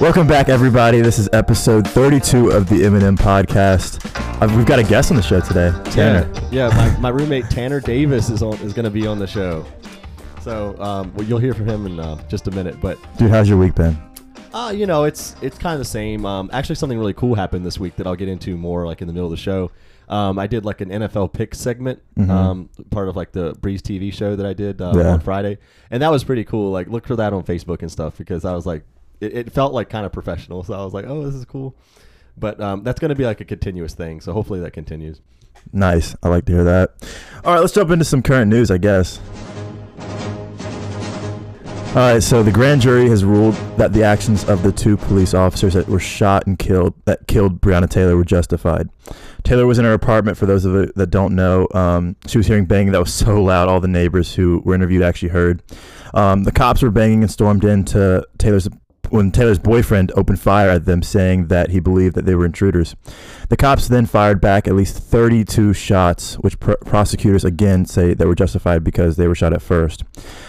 Welcome back, everybody. This is episode 32 of the Eminem podcast. Uh, we've got a guest on the show today, Tanner. Yeah, yeah. My, my roommate Tanner Davis is on is going to be on the show. So um, well, you'll hear from him in uh, just a minute. But Dude, how's your week been? uh, you know, it's it's kind of the same. Um, actually, something really cool happened this week that I'll get into more like in the middle of the show. Um, I did like an NFL pick segment, Mhm. um, part of like the Breeze TV show that I did uh, Yeah. on Friday, and that was pretty cool. Like, look for that on Facebook and stuff because I was like, it, it felt like kind of professional. So I was like, oh, this is cool. But um, that's going to be like a continuous thing. So hopefully that continues. Nice. I like to hear that. All right, let's jump into some current news, I guess. All right, so the grand jury has ruled that the actions of the two police officers that were shot and killed that killed Breonna Taylor were justified. Taylor was in her apartment. For those of you that don't know, um, she was hearing banging that was so loud. All the neighbors who were interviewed actually heard. Um, the cops were banging and stormed into Taylor's when Taylor's boyfriend opened fire at them, saying that he believed that they were intruders. The cops then fired back at least 32 shots, which pr- prosecutors again say that were justified because they were shot at first.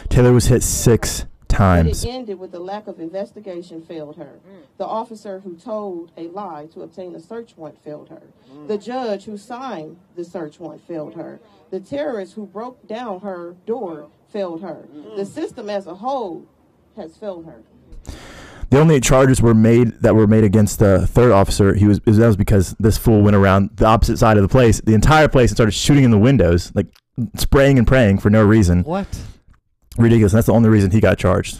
Taylor was hit six But times. it ended with the lack of investigation failed her. Mm. The officer who told a lie to obtain a search warrant failed her. The mm. judge who signed the search warrant failed her. The terrorist who broke down her door failed her. Mm. The system as a whole has failed her. The only charges were made that were made against the third officer. He was that was because this fool went around the opposite side of the place, the entire place, and started shooting in the windows, like spraying and praying for no reason. What? Ridiculous. And that's the only reason he got charged.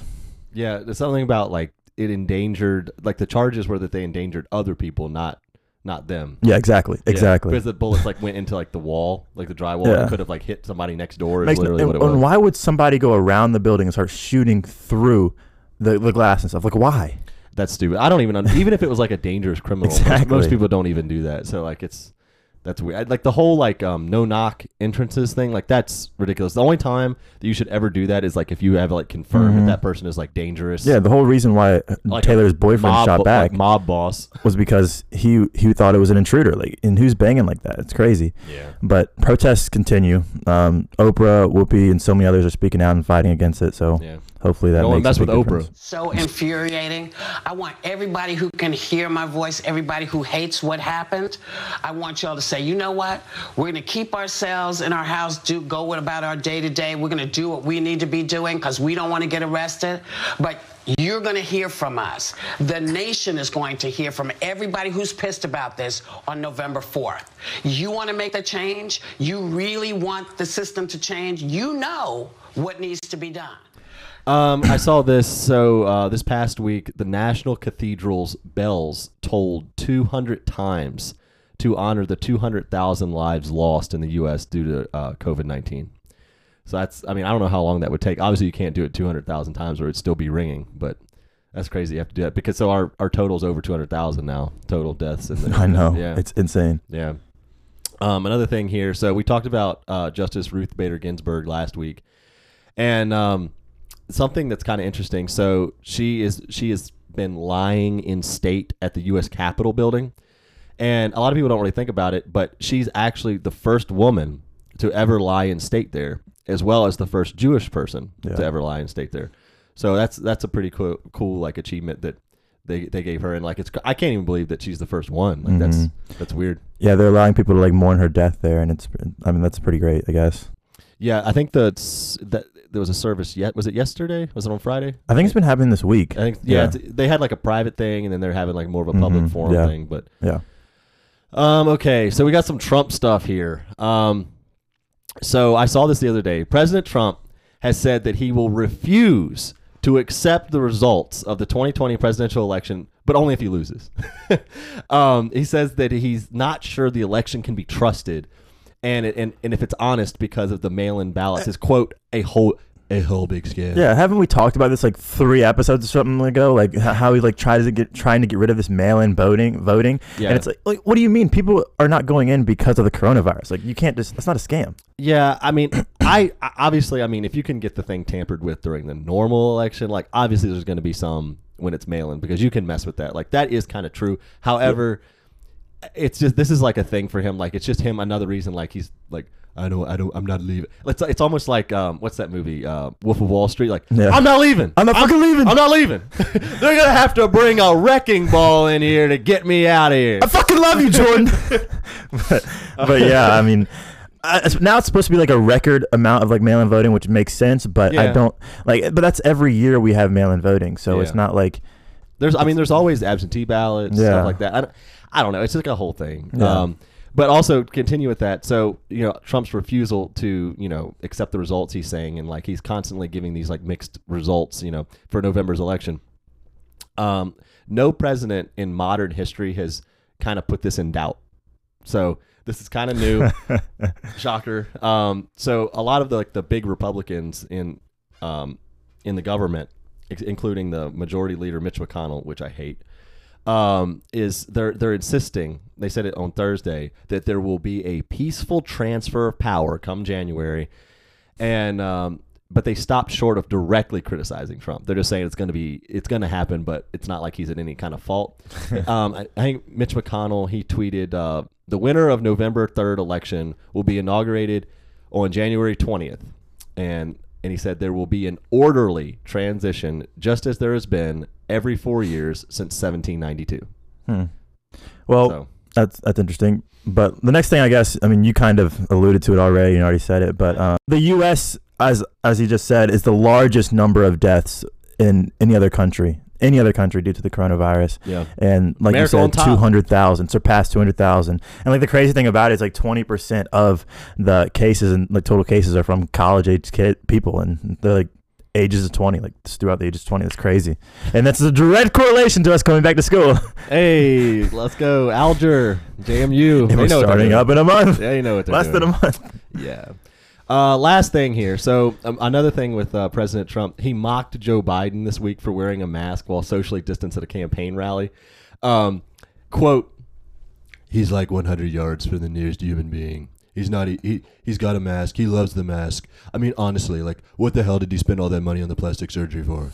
Yeah, there's something about like it endangered. Like the charges were that they endangered other people, not not them. Yeah, exactly, Yeah, exactly. because the bullets like went into like the wall, like the drywall, Yeah. and could have like hit somebody next door. Is Makes literally and, what it and why would somebody go around the building and start shooting through the, the glass and stuff? Like, why? That's stupid. I don't even un- even if it was like a dangerous criminal. most- Exactly. Most, people don't even do that. So like it's that's weird. I- Like the whole like um no knock entrances thing. Like that's ridiculous. The only time that you should ever do that is like if you have like confirmed Mhm. that that person is like dangerous. Yeah, the whole reason why uh, Like a Taylor's boyfriend mob, shot like back mob boss. was because he he thought it was an intruder. Like, and who's banging like that? It's crazy. Yeah. But protests continue. Um, Oprah, Whoopi, and so many others are speaking out and fighting against it. So Yeah. hopefully that Don't makes mess a with big Oprah. difference. so infuriating. I want everybody who can hear my voice, everybody who hates what happened, I want y'all to say, you know what? We're gonna keep ourselves in our house, do go about our day to day. We're gonna do what we need to be doing because we don't want to get arrested. But you're gonna hear from us. The nation is going to hear from everybody who's pissed about this on November 4th. You want to make a change? You really want the system to change? You know what needs to be done. Um, I saw this. So uh, this past week, the National Cathedral's bells tolled 200 times to honor the 200,000 lives lost in the U.S. due to uh, COVID 19. So that's. I mean, I don't know how long that would take. Obviously, you can't do it 200,000 times, or it'd still be ringing. But that's crazy. You have to do that because so our our total's over 200,000 now. Total deaths. In the, I know. Yeah. It's insane. Yeah. Um, another thing here. So we talked about uh, Justice Ruth Bader Ginsburg last week, and um, something that's kind of interesting. So she is she has been lying in state at the U.S. Capitol building, and a lot of people don't really think about it, but she's actually the first woman to ever lie in state there, as well as the first Jewish person Yeah. to ever lie in state there. So that's that's a pretty cool cool like achievement that. They, they gave her and like it's I can't even believe that she's the first one like that's Mhm. that's weird Yeah, they're allowing people to like mourn her death there, and it's. I mean, that's pretty great, I guess. Yeah, I think that that there was a service yet. Was it yesterday? Was it on Friday? I think it's been happening this week. I think yeah, It's, they had like a private thing, and then they're having like more of a public Mhm, forum yeah. thing. But yeah. Um, okay, so we got some Trump stuff here. Um, so I saw this the other day. President Trump has said that he will refuse to accept the results of the 2020 presidential election, but only if he loses. um, he says that he's not sure the election can be trusted, and it, and and if it's honest because of the mail-in ballots is quote a whole a whole big scam. Yeah, haven't we talked about this like three episodes or something ago? Like h- how he like tries to get trying to get rid of this mail-in voting, voting, Yeah. and it's like, like, what do you mean? People are not going in because of the coronavirus. Like, you can't just. That's not a scam. Yeah, I mean, I I- obviously, I mean, if you can get the thing tampered with during the normal election, like obviously there's going to be some when it's mail-in because you can mess with that. Like that is kind of true. However, it's just this is like a thing for him. Like it's just him another reason. Like he's like I don't I don't I'm not leaving. It's it's almost like um what's that movie uh Wolf of Wall Street? Like Yeah. I'm not leaving. I'm not fucking leaving. I'm not leaving. They're gonna have to bring a wrecking ball in here to get me out of here. I fucking love you, Jordan. but, but yeah, I mean, I, now it's supposed to be like a record amount of like mail-in voting, which makes sense. But I don't like. But that's every year we have mail-in voting, so it's not like There's, I mean, there's always absentee ballots, Yeah. stuff like that. I don't, know. It's like a whole thing. Yeah. Um, but also continue with that. So you know, Trump's refusal to you know accept the results he's saying, and like he's constantly giving these like mixed results. You know, for November's election. Um, no president in modern history has kind of put this in doubt. So this is kind of new. Shocker. Um, so a lot of the like the big Republicans in um, in the government, ex- including the majority leader Mitch McConnell, which I hate, um, is they're they're insisting. They said it on Thursday that there will be a peaceful transfer of power come January, and um, but they stopped short of directly criticizing Trump. They're just saying it's going to be it's going to happen, but it's not like he's at any kind of fault. um, I, I think Mitch McConnell he tweeted uh, the winner of November third election will be inaugurated on January twentieth, and and he said there will be an orderly transition, just as there has been every four years since 1792. well, So that's that's interesting. But the next thing, I guess, I mean, you kind of alluded to it already. You already said it, but uh, the U.S., as as you just said, is the largest number of deaths in any other country, any other country due to the coronavirus. yeah, and like America you said, two hundred thousand surpassed two hundred thousand. And like the crazy thing about it is like twenty percent of the cases and like total cases are from college age kid people, and they're like ages of twenty, like just throughout the ages of twenty. That's crazy, and that's a direct correlation to us coming back to school. hey, let's go Alger, JMU. and we're know what they're starting up in a month, Yeah, you know what they're less doing. than a month. Yeah. Uh, last thing here. So um, another thing with uh, President Trump, he mocked Joe Biden this week for wearing a mask while socially distanced at a campaign rally. Um, quote: He's like 100 yards from the nearest human being. He's not. He, he he's got a mask. He loves the mask. I mean, honestly, like, what the hell did he spend all that money on the plastic surgery for?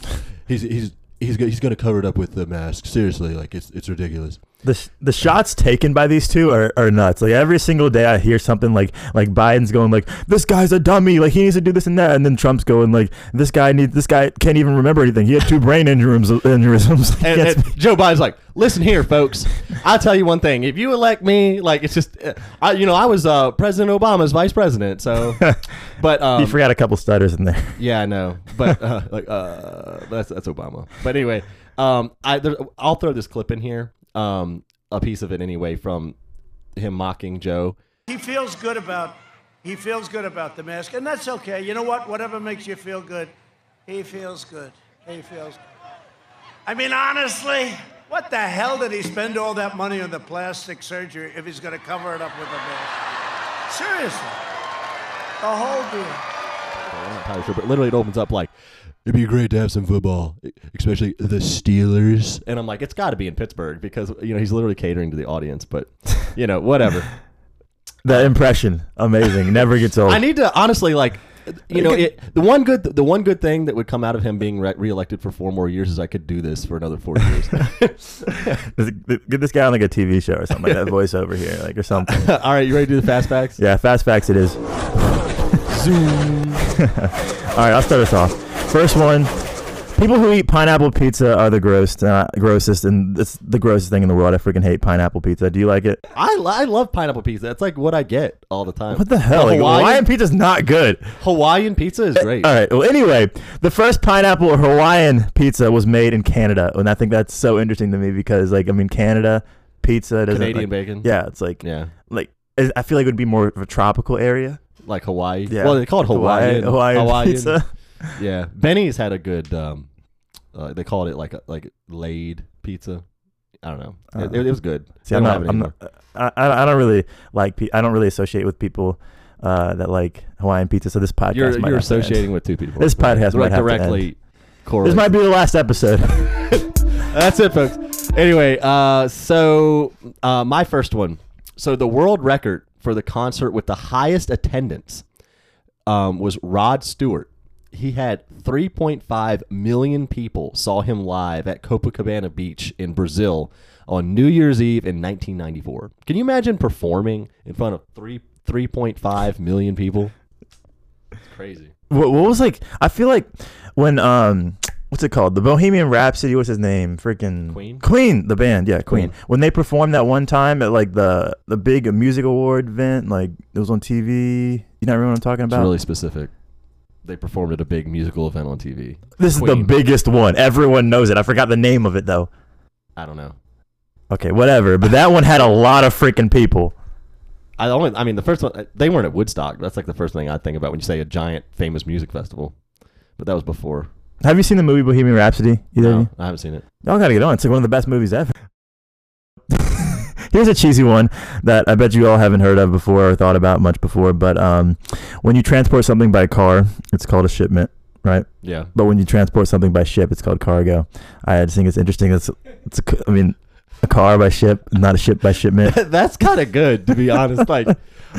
He's he's he's he's gonna cover it up with the mask. Seriously, like, it's it's ridiculous. The, the shots taken by these two are, are nuts. Like every single day, I hear something like like Biden's going like this guy's a dummy, like he needs to do this and that, and then Trump's going like this guy needs this guy can't even remember anything. He had two brain injuries. aneurysms. And, and. Joe Biden's like, listen here, folks. I'll tell you one thing. If you elect me, like it's just, uh, I, you know, I was uh, President Obama's vice president. So, but um, he forgot a couple stutters in there. yeah, I know. But uh, like, uh, that's that's Obama. But anyway, um, I there, I'll throw this clip in here, um, a piece of it anyway from him mocking Joe. He feels good about he feels good about the mask, and that's okay. You know what? Whatever makes you feel good, he feels good. He feels. I mean, honestly, what the hell did he spend all that money on the plastic surgery if he's going to cover it up with a mask? Seriously, the whole deal. I'm not entirely sure, but literally it opens up like, it'd be great to have some football, especially the Steelers. And I'm like, it's got to be in Pittsburgh because you know he's literally catering to the audience. But you know, whatever. That impression, amazing, never gets old. I need to honestly like, you know, it, the one good the one good thing that would come out of him being re- reelected for four more years is I could do this for another four years. Get this guy on like a TV show or something like that voiceover here, like or something. All right, you ready to do the fast facts? Yeah, fast facts it is. Zoom. All right, I'll start us off. First one: people who eat pineapple pizza are the gross, uh, grossest, and it's the grossest thing in the world. I freaking hate pineapple pizza. Do you like it? I, I love pineapple pizza. That's like what I get all the time. What the hell? Like, Hawaiian, Hawaiian pizza's not good. Hawaiian pizza is great. All right. Well, anyway, the first pineapple or Hawaiian pizza was made in Canada, and I think that's so interesting to me because, like, I mean, Canada pizza doesn't Canadian like- bacon. Yeah, it's like Yeah. like is- I feel like it would be more of a tropical area. Like Hawaii. Yeah. Well, they call it Hawaiian. Hawaiian, Hawaiian pizza. Yeah. Benny's had a good. Um, uh, they called it like a, like laid pizza. I don't know. It, Uh, it, was good. See, I'm don't not. have it I'm not I, I I don't really like. I don't really associate with people uh, that like Hawaiian pizza. So this podcast You're might you're have to end. associating with two people. This podcast Like might have to directly This might be the last episode. That's it, folks. Anyway, uh, so uh, my first one. So the world record for the concert with the highest attendance um, was Rod Stewart. He had 3.5 million people saw him live at Copacabana Beach in Brazil on New Year's Eve in 1994. Can you imagine performing in front of three 3.5 million people? It's crazy. What, what was like? I feel like when um, what's it called? The Bohemian Rhapsody. What's his name? Freaking Queen? Queen, the band. Yeah, Queen. Queen. When they performed that one time at like the the big music award event, like it was on TV. You know what I'm talking It's about? really specific. They performed at a big musical event on TV. this is the biggest one. Everyone knows it. I forgot the name of it though. I don't know. Okay, whatever. But that one had a lot of freaking people. I only, I mean, the first one uh, they weren't at Woodstock. That's like the first thing I think about when you say a giant famous music festival. But that was before. Have you seen the movie Bohemian Rhapsody? Either No. I haven't seen it. Y'all gotta get on. It's like one of the best movies ever. Here's a cheesy one that I bet you all haven't heard of before or thought about much before. But um, when you transport something by car, it's called a shipment, right? Yeah. But when you transport something by ship, it's called cargo. I just think it's interesting. It's, it's a c I mean, a car by ship, not a ship by shipment. That's kind of good, to be honest. Like,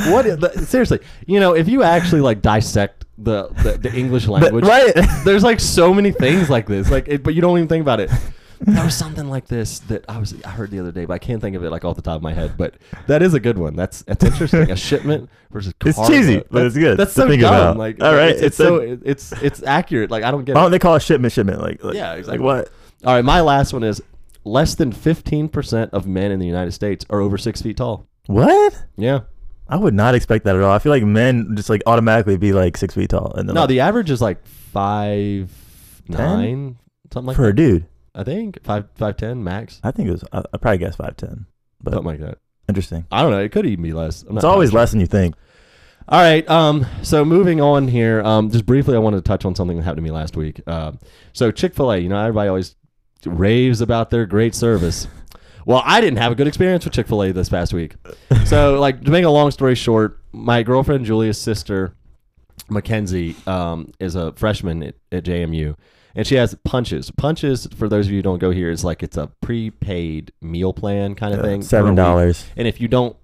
what? Seriously, you know, if you actually like dissect the the, the English language, right? There's like so many things like this, like, it, but you don't even think about it. There was something like this that I was I heard the other day, but I can't think of it like off the top of my head. But that is a good one. That's that's interesting. A shipment versus It's cargo. cheesy, but That's- it's good That's something to so think dumb. about. Like, All right, it's, it's it's a- so it's it's accurate. Like, I don't get. Why it. don't they call it shipment shipment? Like, like Yeah, exactly. Like what? All right, my last one is less than 15% of men in the United States are over six feet tall. What? Yeah. I would not expect that at all. I feel like men just like automatically be like six feet tall, and then No, like, the average is like five nine, something like for a dude, I think five five ten max, I think it was. I, I probably guess five ten, but something like that. interesting. I don't know. It could even be less. I'm It's always sure. less than you think. All right. Um. So moving on here. Um. Just briefly, I wanted to touch on something that happened to me last week. Um. So Chick Fil A. You know, everybody always raves about their great service. Well, I didn't have a good experience with Chick Fil A this past week. So, like, to make a long story short, my girlfriend Julia's sister, Mackenzie, um, is a freshman at, at JMU, and she has punches. Punches, for those of you who don't go here, is like it's a prepaid meal plan kind of thing. Seven dollars. And if you don't,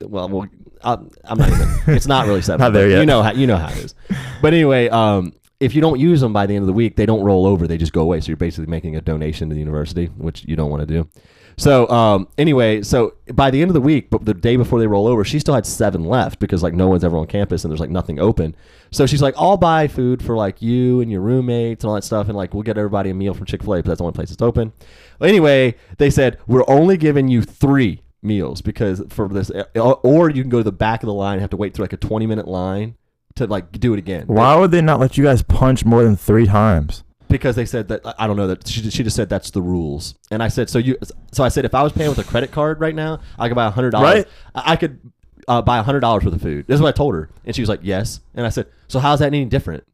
well, well I'm, I'm not even. It's not really seven. Not there yet. You know how you know how it is. But anyway, um, if you don't use them by the end of the week, they don't roll over. They just go away. So you're basically making a donation to the university, which you don't want to do. So um, anyway, so by the end of the week, but the day before they roll over, she still had seven left because like no one's ever on campus and there's like nothing open. So she's like, I'll buy food for like you and your roommates and all that stuff, and like we'll get everybody a meal from Chick Fil A, but that's the only place that's open. Anyway, they said we're only giving you three meals because for this, or you can go to the back of the line and have to wait through like a 20 minute line to like do it again. Why would they not let you guys punch more than three times? Because they said that I don't know that she, she just said that's the rules, and I said so you so I said if I was paying with a credit card right now, I could buy a hundred dollars. Right. I could uh, buy a hundred dollars worth of food. This is what I told her, and she was like, "Yes." And I said, "So how's that any different?"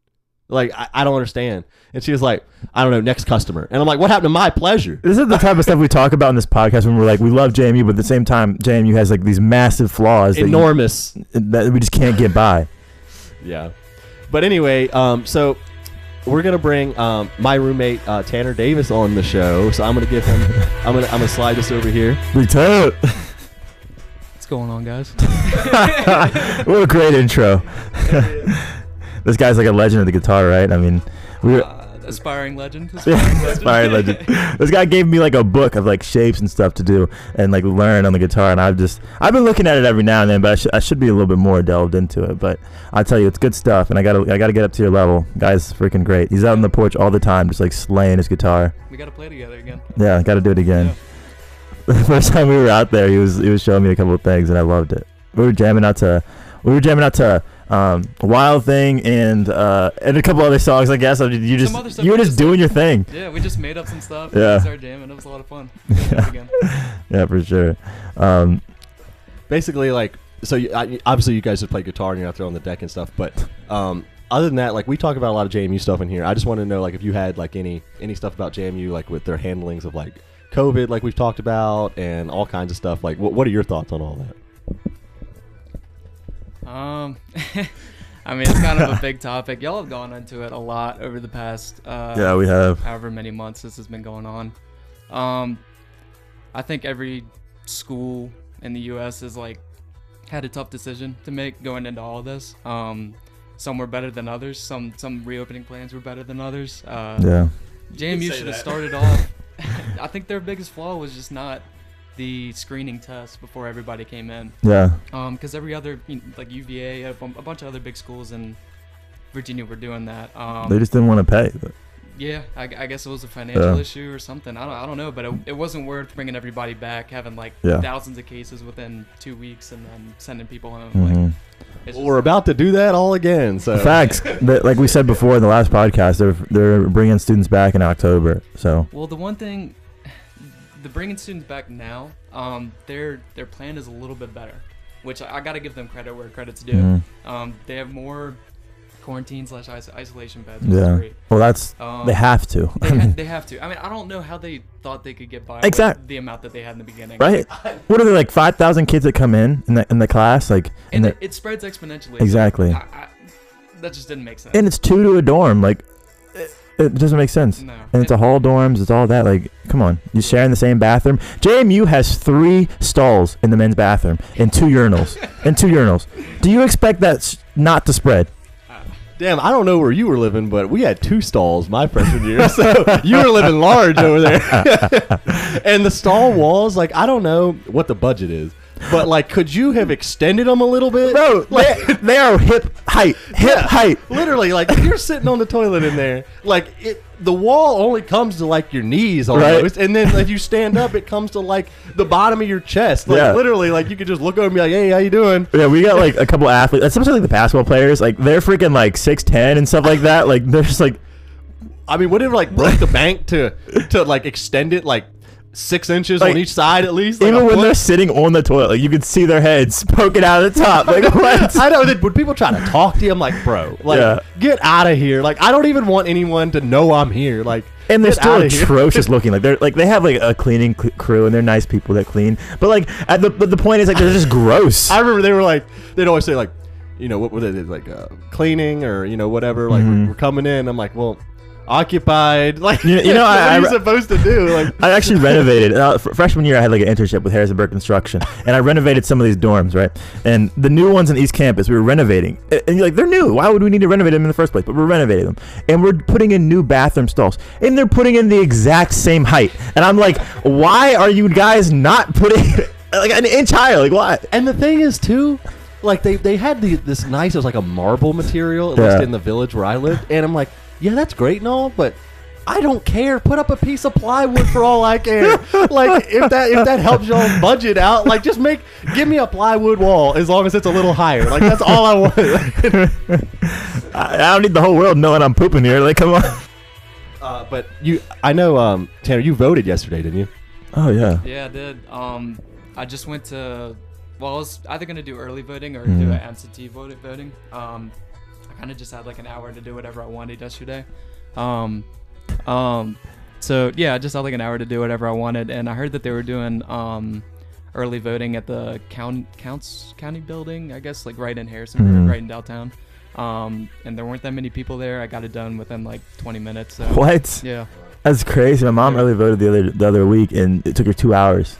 Like I, I don't understand. And she was like, "I don't know." Next customer, and I'm like, "What happened to my pleasure?" This is the type of stuff we talk about in this podcast when we're like, we love JMU, but at the same time, JMU has like these massive flaws that, you- Enormous. that we just can't get by. Yeah. But anyway, um, so we're gonna bring um, my roommate uh, Tanner Davis on the show. So I'm gonna give him. I'm gonna I'm gonna slide this over here. Return. What's going on, guys? what a great intro. this guy's like a legend of the guitar, right? I mean, we were. Uh, aspiring legend. Aspiring legend. Inspired legend. This guy gave me like a book of like shapes and stuff to do and like learn on the guitar, and I've just I've been looking at it every now and then, but I, sh- I should be a little bit more delved into it. But I tell you, it's good stuff, and I gotta I gotta get up to your level. Guy's freaking great. He's out on the porch all the time, just like slaying his guitar. we gotta play together again. Yeah, got to do it again. Yeah. The first time we were out there, he was he was showing me a couple of things, and I loved it. We were jamming out to we were jamming out to um, Wild Thing and uh, and a couple other songs. I guess I mean, you just Some other stuff you were just just, doing your thing. Yeah, we just made up some stuff. Yeah. And started jamming. It was a lot of fun. We gotta do it again. Yeah, for sure. Um, basically like so you, I, obviously you guys have played guitar and you're out there on the deck and stuff but um, other than that like we talk about a lot of jmu stuff in here i just want to know like if you had like any any stuff about jmu like with their handlings of like covid like we've talked about and all kinds of stuff like what, what are your thoughts on all that Um, I mean, it's kind of a big topic. Y'all have gone into it a lot over the past. Uh, yeah, we have. however many months this has been going on. Um, I think every school in the U.S. has like had a tough decision to make going into all of this. Um, some were better than others. Some some reopening plans were better than others. Uh, Yeah. JMU say should have started off. I think their biggest flaw was just not the screening test before everybody came in. Yeah. Um, because every other you know, like UVA, a, bunch of other big schools in Virginia were doing that. Um, They just didn't want to pay. but- yeah, I, I guess it was a financial Yeah. issue or something. I don't, I don't know, but it, it wasn't worth bringing everybody back, having like Yeah. thousands of cases within two weeks, and then sending people home. Mhm. Like, it's Well, we're about to do that all again. So Facts. But like we said before in the last podcast, they're they're bringing students back in October. So Well, the one thing, the bringing students back now, um, their their plan is a little bit better, which I, I got to give them credit where credit's due. mhm. Um, they have more quarantine slash isolation beds. Yeah. great. Well, that's Um, they have to. They, ha- they have to. I mean, I don't know how they thought they could get by Exact- with the amount that they had in the beginning. right? What are there like five thousand kids that come in in the in the class? Like And and it, it spreads exponentially. Exactly. I, I, that just didn't make sense. and it's two to a dorm. Like it, it doesn't make sense. no. And it's a hall dorms. It's all that. Like, come on, you're sharing the same bathroom. JMU has three stalls in the men's bathroom and two urinals. and two urinals. Do you expect that s- not to spread? Ah. Damn, I don't know where you were living, but we had two stalls my freshman year, so you were living large over there. and the stall walls, like I don't know what the budget is, but like, could you have extended them a little bit? Bro, like they, they are hip height. Hip Yeah. height. literally, like if you're sitting on the toilet in there, like it, the wall only comes to like your knees almost, and then if you stand up, it comes to like the bottom of your chest. Like Yeah. literally, like you could just look over and be like, "Hey, how you doing?" Yeah, we got like a couple athletes, especially like the basketball players. Like they're freaking like six ten and stuff like that. Like they're just like I mean, would it like break the bank to to like extend it like six inches Like, on each side at least? Like even when they're sitting on the toilet, like you can see their heads poking out of the top. Like what? I know that when people try to talk to you, I'm like, bro, like, Yeah. get out of here. Like, I don't even want anyone to know I'm here. Like, and they're still atrocious looking. Like they're like they have like a cleaning cl- crew and they're nice people that clean. But like at the but the point is like they're just gross. I remember they were like, they'd always say like, you know, what were they like uh, cleaning or you know whatever. Like, Mhm. we're, we're coming in. I'm like, well, occupied. Like, You- you know, what I- are you I- supposed to do? Like, I actually renovated. Uh, fr- freshman year, I had like an internship with Harrisonburg Construction, and I renovated some of these dorms, right? And the new ones in East Campus, we were renovating, A- and you're like, they're new. Why would we need to renovate them in the first place? But we're renovating them, and we're putting in new bathroom stalls, and they're putting in the exact same height. And I'm like, why are you guys not putting like an inch higher? Like why? and the thing is too. Like they, they had the, this nice, it was like a marble material, at least in the village where I lived. And I'm like, yeah, that's great and all, but I don't care. Put up a piece of plywood for all I care. like if that if that helps y'all budget out, like just make give me a plywood wall as long as it's a little higher. Like that's all I want. I, I don't need the whole world knowing I'm pooping here. Like, come on. uh, but you, I know, um, Tanner, you voted yesterday, didn't you? Oh yeah. Yeah, I did. Um, I just went to. Well, I was either gonna do early voting or Mhm. do an absentee voting. Um, I kind of just had like an hour to do whatever I wanted yesterday. Um, um, so yeah, I just had like an hour to do whatever I wanted, and I heard that they were doing um, early voting at the count counts county building. I guess like right in Harrisonburg, Mhm. right in downtown. Um, and there weren't that many people there. I got it done within like 20 minutes. So What? yeah, That's crazy. My mom early voted the other the other week, and it took her two hours.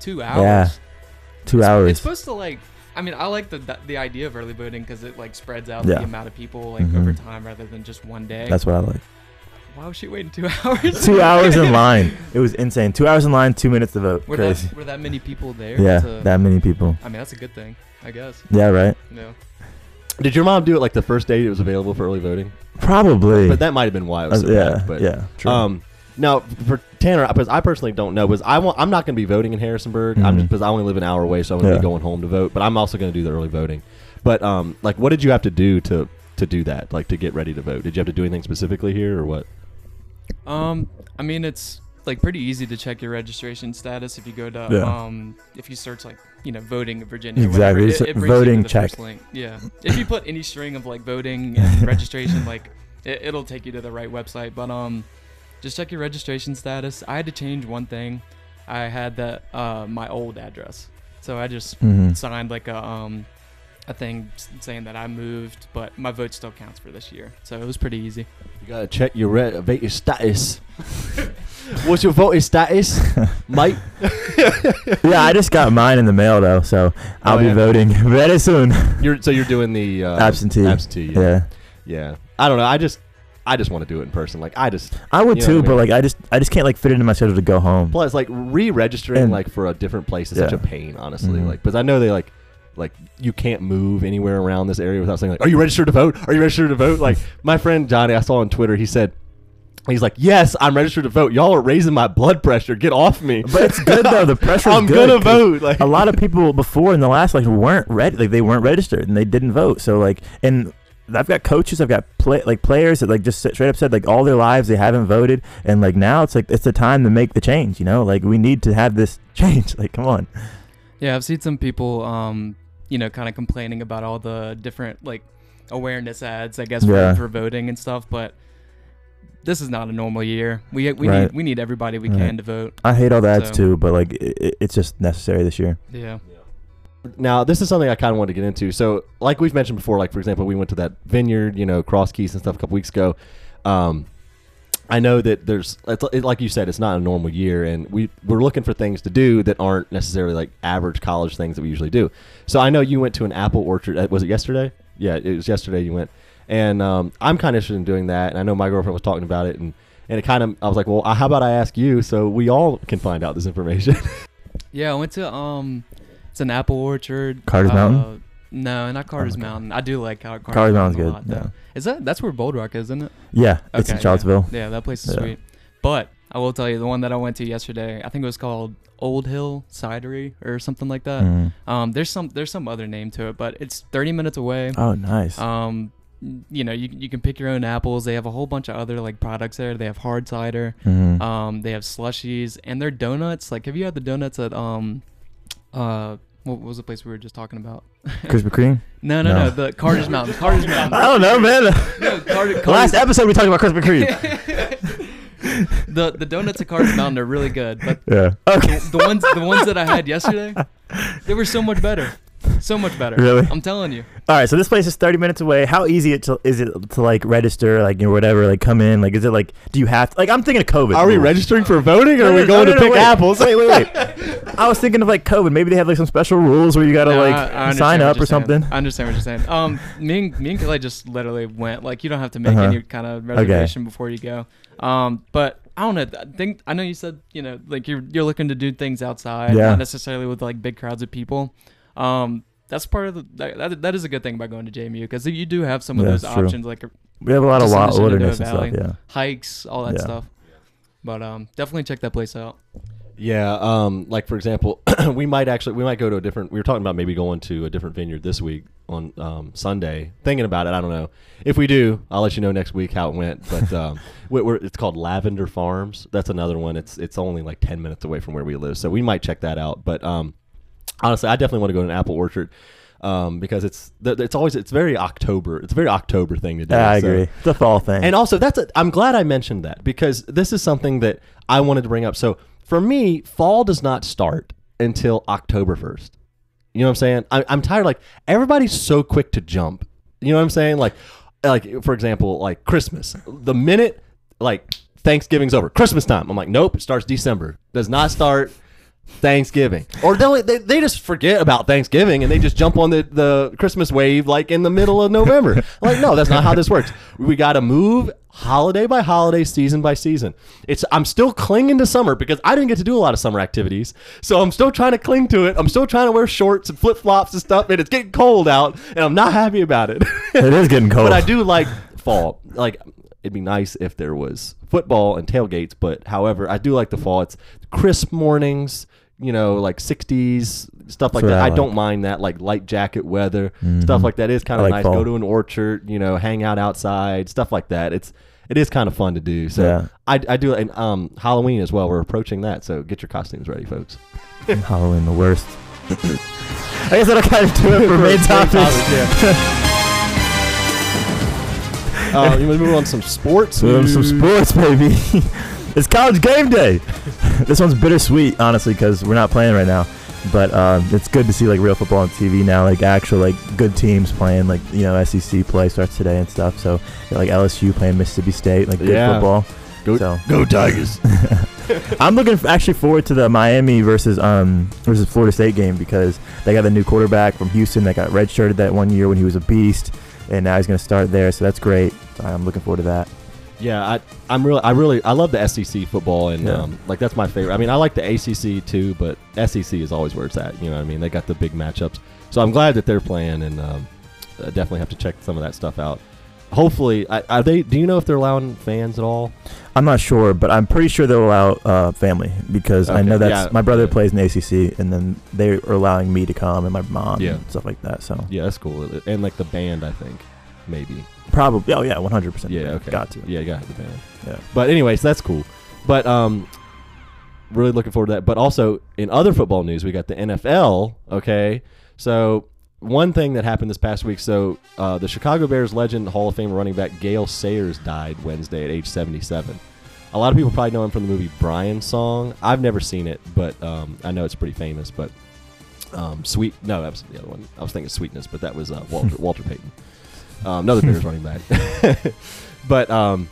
two hours. Yeah. Two It's- hours. It's supposed to like. I mean, I like the the, the idea of early voting because it like spreads out Yeah. the amount of people like Mhm. over time rather than just one day. That's what I like. Why was she waiting two hours? Two hours in line. It was insane. Two hours in line, two minutes to vote. Were Crazy. that, were that many people there? Yeah, to- that many people. I mean, that's a good thing, I guess. Yeah, right. No. Did your mom do it like the first day it was available for early voting? Probably. But that might have been why it Uh, was so yeah, packed, But yeah. True. Um, now for Tanner, because I personally don't know, because I want, I'm not going to be voting in Harrisonburg. I'm Mhm. just because I only live an hour away, so I'm going to Yeah. be going home to vote. But I'm also going to do the early voting. But um, like, what did you have to do to to do that? Like to get ready to vote? Did you have to do anything specifically here, or what? Um, I mean, it's like pretty easy to check your registration status if you go to Yeah. um if you search like you know voting in Virginia. or Exactly, whatever, just it, it brings voting you to the check. first link. Yeah. if you put any string of like voting and registration, like it, it'll take you to the right website. But um, just check your registration status. I had to change one thing. I had that uh my old address, so I just Mhm. signed like a um a thing saying that I moved, but my vote still counts for this year. So it was pretty easy. You gotta check your re- voter status. What's your voting status, Mike? yeah, I just got mine in the mail though, so I'll Oh, be yeah. voting very soon. You're so you're doing the uh, Absentee. Absentee. Yeah. Yeah. yeah. I don't know. I just I just want to do it in person. Like I just I would You know too, what I but mean? like I just I just can't like fit it into my schedule to go home. plus like re-registering And- like for a different place is such Yeah. a pain, honestly. Mhm. Like because I know they like like you can't move anywhere around this area without saying like, "Are you registered to vote? Are you registered to vote?" Like my friend Johnny, I saw on Twitter, he said. He's like, yes, I'm registered to vote. Y'all are raising my blood pressure. Get off me. But it's good though. The pressure. I'm good, gonna 'cause vote. Like a lot of people before in the last election weren't ready. Like they weren't registered and they didn't vote. So like, and I've got coaches, I've got play, like players that like just straight up said like all their lives they haven't voted, and like now it's like it's the time to make the change. You know, like we need to have this change. Like, come on. Yeah, I've seen some people, um, you know, kind of complaining about all the different like awareness ads, I guess, for, Yeah. for voting and stuff. But this is not a normal year. We we Right. need we need everybody we Right. can to vote. I hate all the ads So- too, but like it, it's just necessary this year. Yeah. Now this is something I kind of want to get into. So, like we've mentioned before, like for example, we went to that vineyard, you know, Cross Keys and stuff a couple weeks ago. Um, I know that there's, it, like you said, it's not a normal year, and we we're looking for things to do that aren't necessarily like average college things that we usually do. So I know you went to an apple orchard. uh, Was it yesterday? Yeah, it was yesterday. You went, and um, I'm kind of interested in doing that. And I know my girlfriend was talking about it, and and it kind of I was like, well, how about I ask you so we all can find out this information. Yeah, I went to um, it's an apple orchard. Carter's uh, Mountain? No, not Carter's okay. Mountain. I do like Car- Carter's, Carter's Mountain's lot, good. Is that that's where Bold Rock is, isn't it? Yeah, it's in Charlottesville. Yeah, that place is Yeah. sweet. But I will tell you, the one that I went to yesterday, I think it was called Old Hill Cidery or something like that. Mhm. Um, there's some there's some other name to it, but it's 30 minutes away. Oh, nice. Um, you know, you you can pick your own apples. They have a whole bunch of other like products there. They have hard cider. Mhm. Um, they have slushies and their donuts. Like, have you had the donuts at um, uh, what was the place we were just talking about? Krispy Kreme. No, no, No. no, the Carter's Mountain. Carter's Mountain. I don't know, man. No, Carter, Last episode we talked about Krispy Kreme. the the donuts at Carter's Mountain are really good, but yeah. Okay. the, the ones the ones that I had yesterday, they were so much better, so much better. Really? I'm telling you. All right, so this place is 30 minutes away. How easy it to, is it to like register, like you know, whatever, like come in? Like, is it like, do you have to, like? I'm thinking of COVID. are we registering for voting, or No, are we no, going no, to no, pick wait. apples? Wait, wait, wait. I was thinking of like COVID. Maybe they have like some special rules where you gotta No, like I- I sign up you're or saying. something. I understand what you're saying. Um, me and me and Kelly just literally went. Like, you don't have to make Uh-huh. any kind of reservation before you go. Um, but I don't know. I think I know you said you know like you're you're looking to do things outside, Yeah. not necessarily with like big crowds of people. Um, that's part of the that, that, that is a good thing about going to JMU because you do have some of Yeah, those it's true. options like We have a lot of Just in the wild wilderness and stuff. Yeah. hikes, all that Yeah. stuff. But um, definitely check that place out. Yeah, um, like for example, we might actually we might go to a different. We were talking about maybe going to a different vineyard this week on um, Sunday. Thinking about it, I don't know if we do. I'll let you know next week how it went. But um, we we're, it's called Lavender Farms. That's another one. It's it's only like ten minutes away from where we live, so we might check that out. But um, honestly, I definitely want to go to an apple orchard. Um, because it's it's always it's very October. It's a very October thing to do. I so- agree. It's a fall thing. and also, that's a, I'm glad I mentioned that because this is something that I wanted to bring up. So for me, fall does not start until October 1st. You know what I'm saying? I, I'm tired. Like everybody's so quick to jump. You know what I'm saying? Like, like for example, like Christmas. The minute like Thanksgiving's over, Christmas time. I'm like, nope. It starts December. Does not start. Thanksgiving, or they'll, they they just forget about Thanksgiving and they just jump on the, the Christmas wave like in the middle of November. Like, no, that's not how this works. We got to move holiday by holiday, season by season. It's I'm still clinging to summer because I didn't get to do a lot of summer activities, so I'm still trying to cling to it. I'm still trying to wear shorts and flip flops and stuff, and it's getting cold out, and I'm not happy about it. it is getting cold. but I do like fall. Like it'd be nice if there was football and tailgates, but however, I do like the fall. It's crisp mornings, you know, like 60s stuff like that. I don't mind that, like light jacket weather stuff like that is kind of like nice. fall. Go to an orchard, you know, hang out outside, stuff like that. It's it is kind of fun to do. So Yeah. I, I do and um Halloween as well. We're approaching that, so get your costumes ready, folks. Halloween, the worst. I guess that'll kind of do it for main topics. Uh, you want to move on to some sports? Some, some sports, baby. It's college game day. this one's bittersweet, honestly, because we're not playing right now. But um, it's good to see like real football on TV now, like actual like good teams playing. Like you know, SEC play starts today and stuff. So like LSU playing Mississippi State, like good Yeah. football. Go, So- go Tigers. I'm looking actually forward to the Miami versus um versus Florida State game because they got the new quarterback from Houston that got redshirted that one year when he was a beast, and now he's going to start there. So that's great. I'm looking forward to that. Yeah, I, I'm really, I really, I love the SEC football, and Yeah. um, like that's my favorite. I mean, I like the ACC too, but SEC is always where it's at. You know what I mean? They got the big matchups, so I'm glad that they're playing, and um, I definitely have to check some of that stuff out. Hopefully, I, are they? Do you know if they're allowing fans at all? I'm not sure, but I'm pretty sure they'll allow uh, family because I know that's yeah, my brother yeah. plays in the ACC, and then they are allowing me to come and my mom Yeah. and stuff like that. So Yeah, that's cool. And like the band, I think maybe. probably, oh yeah, 100. percent Yeah, okay. got to. Yeah, you got the band. Yeah. But anyways, that's cool. But um, really looking forward to that. But also in other football news, we got the NFL. Okay, so one thing that happened this past week. So uh, the Chicago Bears legend Hall of Fame running back Gale Sayers died Wednesday at age 77. A lot of people probably know him from the movie Brian Song. I've never seen it, but um, I know it's pretty famous. But um, Sweet, no, that was the other one. I was thinking Sweetness, but that was uh, Walter, Walter Payton, um, another Bears running back. but um,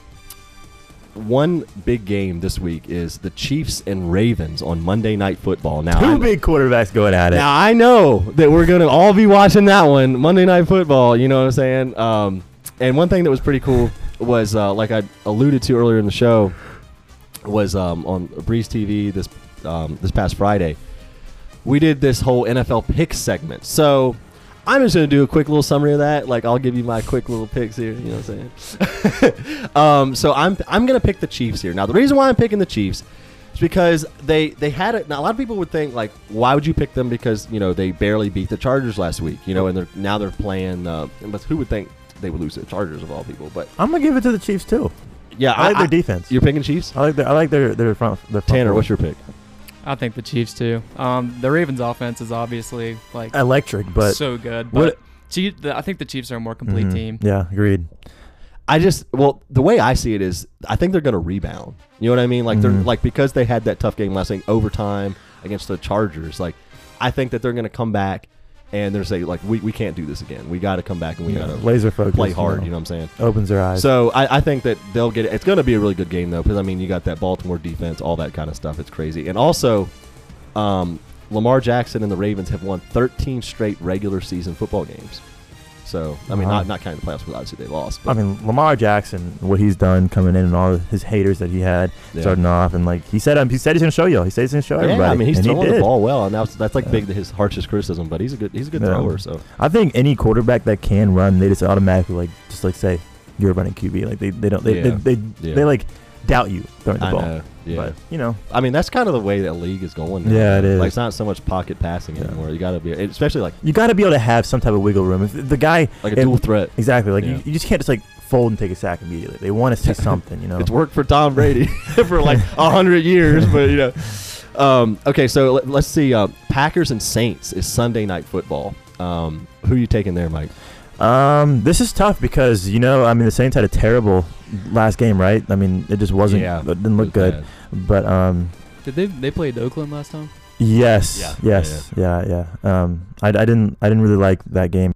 one big game this week is the Chiefs and Ravens on Monday Night Football. Now, Two I, big quarterbacks going at it. now I know that we're gonna all be watching that one Monday Night Football. You know what I'm saying? Um, and one thing that was pretty cool was uh, like I alluded to earlier in the show was um, on Breeze TV this um, this past Friday. We did this whole NFL pick segment. So I'm just gonna do a quick little summary of that. Like I'll give you my quick little picks here. You know what I'm saying? um, so I'm I'm gonna pick the Chiefs here. Now the reason why I'm picking the Chiefs is because they they had it. Now a lot of people would think like, why would you pick them? Because you know they barely beat the Chargers last week. You know, and they're now they're playing. Uh, but who would think they would lose to the Chargers of all people? But I'm gonna give it to the Chiefs too. yeah, I like their defense. You're picking Chiefs. I like their I like their their front. Their front Tanner, what's your pick? I think the Chiefs too. Um, the Ravens' offense is obviously like electric? But so good, what- but Chief, the, I think the Chiefs are a more complete Mhm. team. Yeah, agreed. I just well, the way I see it is, I think they're going to rebound. You know what I mean? Like they're Mhm. like because they had that tough game last week, overtime against the Chargers. Like I think that they're going to come back and they're saying like we, we can't do this again. We got to come back and we Yeah, got to laser focus. play hard. You know what I'm saying? opens their eyes. So I, I think that they'll get it. It's going to be a really good game though, because I mean you got that Baltimore defense, all that kind of stuff. It's crazy, and also. Um, Lamar Jackson and the Ravens have won 13 straight regular season football games. So, I mean, Wow. not not kind of the playoffs because obviously they lost. But I mean, Lamar Jackson, what he's done coming in and all his haters that he had Yeah. starting off, and like he said, um, he said he's gonna show you. He said he's gonna show everybody. Yeah, I mean he's and he throwing the ball well, and that's that's like Yeah. big his harshest criticism. But he's a good he's a good Yeah. thrower. So I think any quarterback that can run, they just automatically like just like say you're running QB. Like they, they don't they they, they, they like doubt you throwing the I ball. know, yeah. But you know, I mean that's kind of the way that league is going. Now. Yeah, it is. Like it's not so much pocket passing Yeah. anymore. You got to be, especially like you got to be able to have some type of wiggle room. If the guy like a and- dual threat. exactly like Yeah. you, you just can't just like fold and take a sack immediately. They want to see something. You know, It's worked for Tom Brady for like a hundred years, but you know. Um, okay, so let, us see. Uh, Packers and Saints is Sunday night football. Um, who are you taking there, Mike? Um, this is tough because you know, I mean, the Saints had a terrible last game, right? I mean, it just wasn't. Yeah, it didn't look It good. bad. But um, Did they they played Oakland last time? yes, Yeah, yes, yeah, yeah. Um, I, I didn't I didn't really like that game.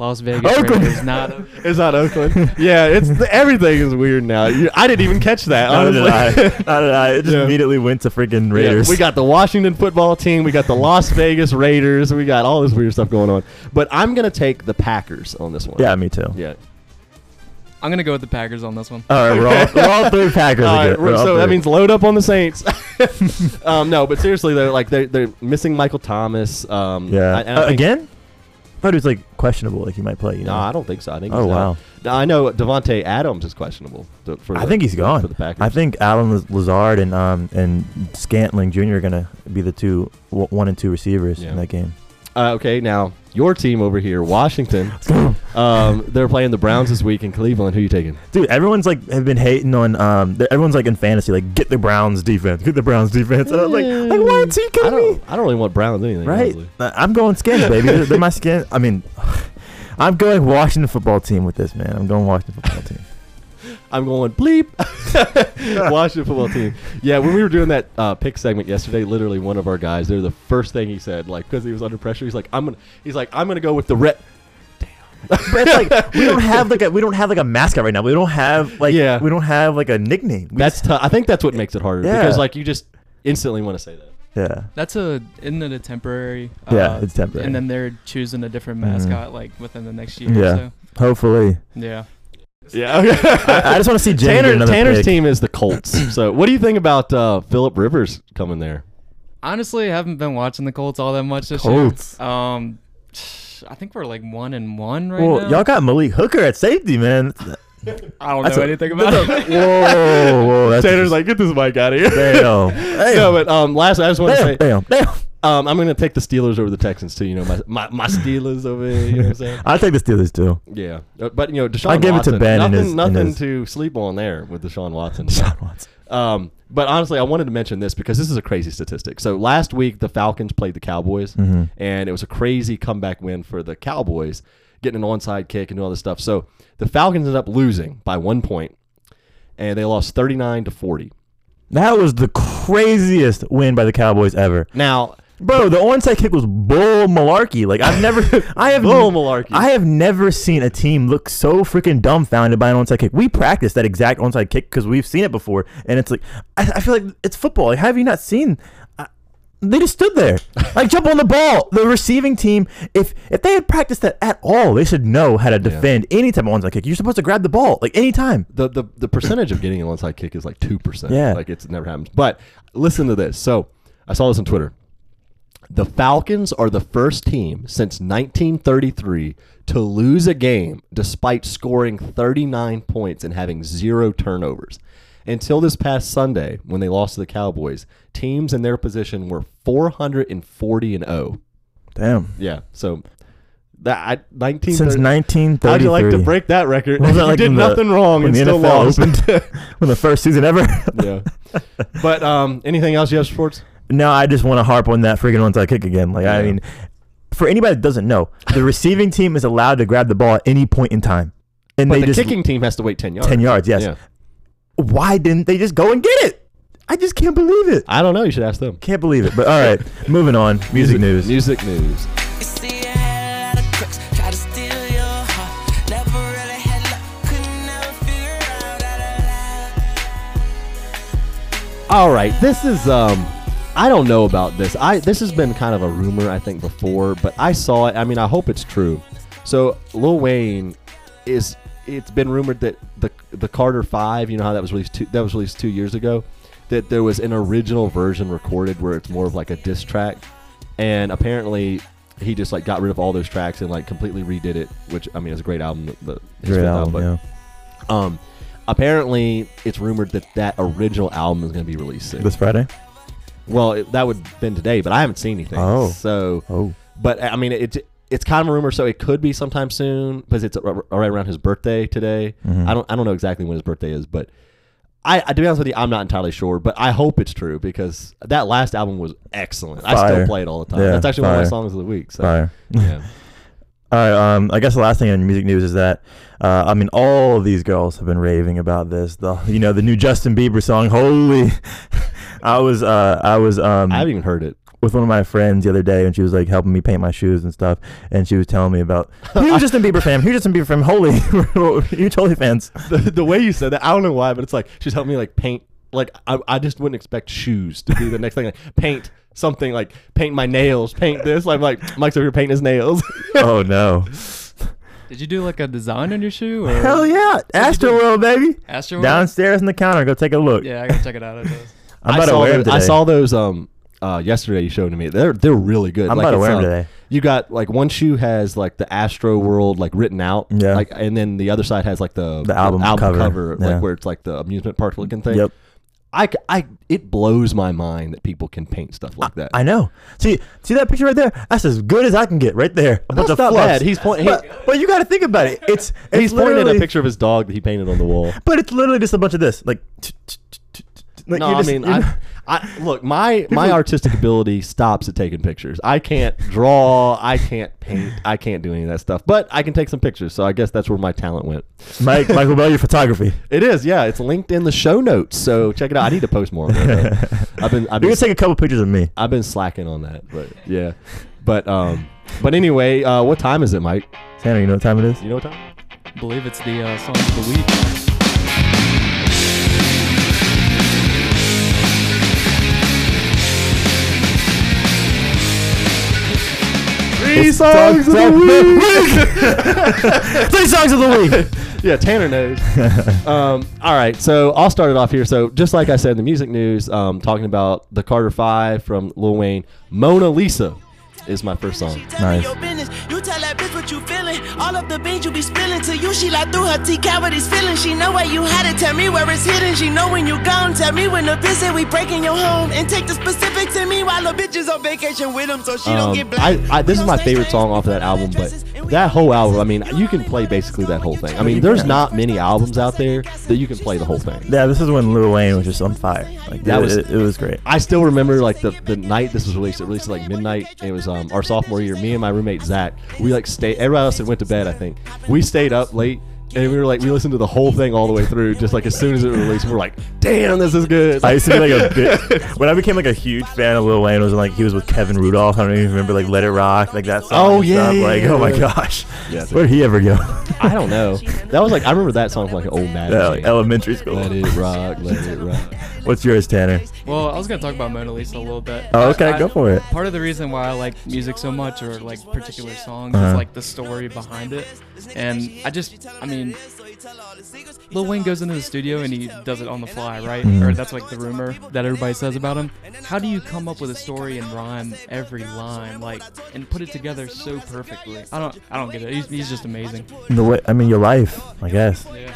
Las Vegas Oakland. Raiders, not Oakland. It's not Oakland. yeah, it's everything is weird now. You, I didn't even catch that. Neither did honestly. I. Neither did I. It just Yeah. immediately went to freaking Yeah, Raiders. we got the Washington football team. We got the Las Vegas Raiders. We got all this weird stuff going on. But I'm gonna take the Packers on this one. yeah, me too. Yeah. I'm gonna go with the Packers on this one. All right, we're all, we're all three Packers. All right. We're all so that means load up on the Saints. um, no, but seriously though, like they're they're missing Michael Thomas. Um, yeah. I, I Uh, think- again, I thought he was like questionable, like he might play. You know, No, I don't think so. I think. Oh, he's out. wow. Now, I know Davante Adams is questionable. to- For I the- think he's gone. For the Packers. I think Allen Lazard and um and Scantling Jr. are gonna be the two one and two receivers Yeah. in that game. Uh, okay, now your team over here, Washington. um, they're playing the Browns this week in Cleveland. Who are you taking? Dude, everyone's like have been hating on um. Everyone's like in fantasy, like get the Browns defense, get the Browns defense. And I'm like, like what? Are you I me? don't. I don't really want Browns anything. Right? honestly. Uh, I'm going skins, baby. they're, they're my skin. I mean, I'm going Washington football team with this man. I'm going Washington football team. I'm going bleep. Washington football team. Yeah, when we were doing that uh, pick segment yesterday, literally one of our guys, they're the first thing he said, like because he was under pressure, he's like, I'm gonna, he's like, I'm gonna go with the red. Damn. but it's like we don't have like a we don't have like a mascot right now. We don't have like Yeah. we don't have like a nickname. We That's tough. I think that's what makes it harder Yeah. because like you just instantly want to say that. yeah. That's a isn't it a temporary? Yeah, uh, it's temporary. And then they're choosing a different Mhm. mascot like within the next year. Yeah. Or so. Hopefully, Yeah. Yeah. Okay. I, I just want to see Jimmy get Tanner, another Tanner's pick. team is the Colts. so what do you think about uh, Philip Rivers coming there? Honestly, I haven't been watching the Colts all that much this Colts. year. Um, I think we're like one and one right Well, now. y'all got Malik Hooker at safety, man. I don't That's know a- anything about it. Whoa, whoa, that's Tanner's like, get this mic out of here. damn, damn, no, but um, last I just want to damn, say, damn, damn. Um, I'm gonna take the Steelers over the Texans too. You know, my my, my Steelers over here. You know what I'm saying? I take the Steelers too. Yeah, Uh, but you know, Deshaun I give it to Ben Nothing, his- nothing to sleep on there with Deshaun Watson. Deshaun Watson. Um, but honestly, I wanted to mention this because this is a crazy statistic. So last week, the Falcons played the Cowboys, Mm-hmm. and it was a crazy comeback win for the Cowboys, getting an onside kick and all this stuff. So the Falcons ended up losing by one point, and they lost 39 to 40. That was the craziest win by the Cowboys ever. Now, Bro, the onside kick was bull malarkey. Like I've never, I have Bull malarkey. I have never seen a team look so freaking dumbfounded by an onside kick. We practiced that exact onside kick because we've seen it before, and it's like I, I feel like it's football. Like, have you not seen? I, they just stood there, like jump on the ball. The receiving team, if if they had practiced that at all, they should know how to defend any type of onside kick. You're supposed to grab the ball like anytime. the, the the percentage of getting an onside kick is like two percent. Yeah. like it's never happens. But listen to this. So I saw this on Twitter. The Falcons are the first team since 1933 to lose a game despite scoring 39 points and having zero turnovers. Until this past Sunday, when they lost to the Cowboys, teams in their position were 440 and 0. Damn. Yeah, so that I, 19 Since 1933. How'd you like to break that record? That you like did when the- nothing wrong and the still NFL lost. opened? when the first season ever. yeah. But um, anything else you have sports? No, I just want to harp on that freaking onside kick again. Like, I mean, for anybody that doesn't know, the receiving team is allowed to grab the ball at any point in time, and But they the just kicking team has to wait 10 yards. ten yards. Yes. Yeah. Why didn't they just go and get it? I just can't believe it. I don't know. You should ask them. Can't believe it. But all right, moving on. Music, news. Music news. You see, I had a lot of crooks try to steal your heart. Never really had luck, couldn't never figure out how to lie. All right. This is um. I don't know about this. I this has been kind of a rumor I think before, but I saw it. I mean, I hope it's true. So Lil Wayne is. It's been rumored that the the Carter Five, you know how that was released two, that was released two years ago, that there was an original version recorded where it's more of like a diss track, and apparently he just like got rid of all those tracks and like completely redid it, which I mean it's a great album. The, Great fifth album. but, Yeah. Um, apparently it's rumored that that original album is going to be released soon. This Friday. Well, it, that would have been today, but I haven't seen anything. Oh. So, Oh. but I mean, it's it's kind of a rumor, so it could be sometime soon because it's right around his birthday today. Mhm. I don't I don't know exactly when his birthday is, but I, I to be honest with you, I'm not entirely sure, but I hope it's true because that last album was excellent. I still play it all the time. Yeah, That's actually one of my songs of the week. So, Fire. yeah. All right. Um, I guess the last thing in music news is that, uh, I mean, all of these girls have been raving about this. The, you know, the new Justin Bieber song. Holy, I was, uh, I was, um, I haven't even heard it. with one of my friends the other day, and she was like helping me paint my shoes and stuff, and she was telling me about here's Justin Bieber fam, fan, here's Justin Bieber fan. Holy, you're totally fans. the, the way you said that, I don't know why, but it's like she's helping me like paint. Like I, I just wouldn't expect shoes to be the next thing. Like paint something, like paint my nails, paint this. I'm like Mike's over here painting his nails. oh no, Did you do like a design on your shoe? Or hell yeah, Astro World baby, Astro downstairs in the counter. Go take a look. Yeah, I gotta check it out. I'm I saw wear those, I saw those um uh yesterday. You showed to me. They're they're really good. I'm like, about to it's, wear 'em uh, today. You got like one shoe has like the Astro World like written out. Yeah. Like and then the other side has like the The album album cover, yeah. like where it's like the amusement park looking thing. Yep. I, I- it blows my mind that people can paint stuff like that. I know. See, see that picture right there? That's as good as I can get right there. A That's not fluffs. bad. He's point- he- but, but you got to think about it. It's, it's He's pointing at a picture of his dog that he painted on the wall. but it's literally just a bunch of this, like. Like no, you're I just- mean, I, I look my my artistic ability stops at taking pictures. I can't draw, I can't paint, I can't do any of that stuff. But I can take some pictures, so I guess that's where my talent went. Mike Michael Bellu photography. It is, yeah. It's linked in the show notes, so check it out. I need to post more on that. I've been I've You're been gonna take a couple pictures of me. I've been slacking on that, but yeah. But um, But anyway, uh, what time is it, Mike? Tanner, you know what time it is? You know what time? I believe it's the uh, song of the week. Three songs of the week. Three songs of the week. yeah, Tanner knows. um, all right, so I'll start it off here. So just like I said in the music news, um, talking about the Carter Five from Lil Wayne, Mona Lisa is my first song. Tell me Nice. Your business. You tell that bitch what you feeling. All of the beans you be spilling to you. She like through her T cavities feeling. She know where you had it. Tell me where it's hidden. She know when you gone. Tell me when the bitch say we breaking your home. And take the specifics in me while the bitch is on vacation with him so she don't Um, get black. I, this is my favorite song off of that album, but that whole album, I mean, you can play basically that whole thing. I mean, there's not many albums out there that you can play the whole thing. Yeah, this is when Lil Wayne was just on fire. Like That it, was- it, it was great. I still remember like the, the night this was released. It released at like midnight. It was um, our sophomore year. Me and my roommate Zach. We like stayed. Everybody else had went to bed. I think we stayed up late. And we were like, we listened to the whole thing all the way through, just like as soon as it released. We're like, damn, this is good. I used to be like a bit when I became like a huge fan of Lil Wayne was like he was with Kevin Rudolph. I don't even remember like Let It Rock, like that song. Oh, and yeah, stuff. yeah, like yeah, oh my yeah. gosh, Yeah, where'd he ever go? I don't know. That was like I remember that song from like an old Mad. yeah, like elementary school. let it rock, let it rock. What's yours, Tanner? Well, I was gonna talk about Mona Lisa a little bit. Oh, okay, I- go for it. Part of the reason why I like music so much, or like particular songs, Uh-huh. is like the story behind it. And I just, I mean, Lil Wayne goes into the studio and he does it on the fly, right? Or that's like the rumor that everybody says about him. How do you come up with a story and rhyme every line, like, and put it together so perfectly? I don't, I don't get it. He's, he's just amazing. The way I mean, your life, I guess. Yeah.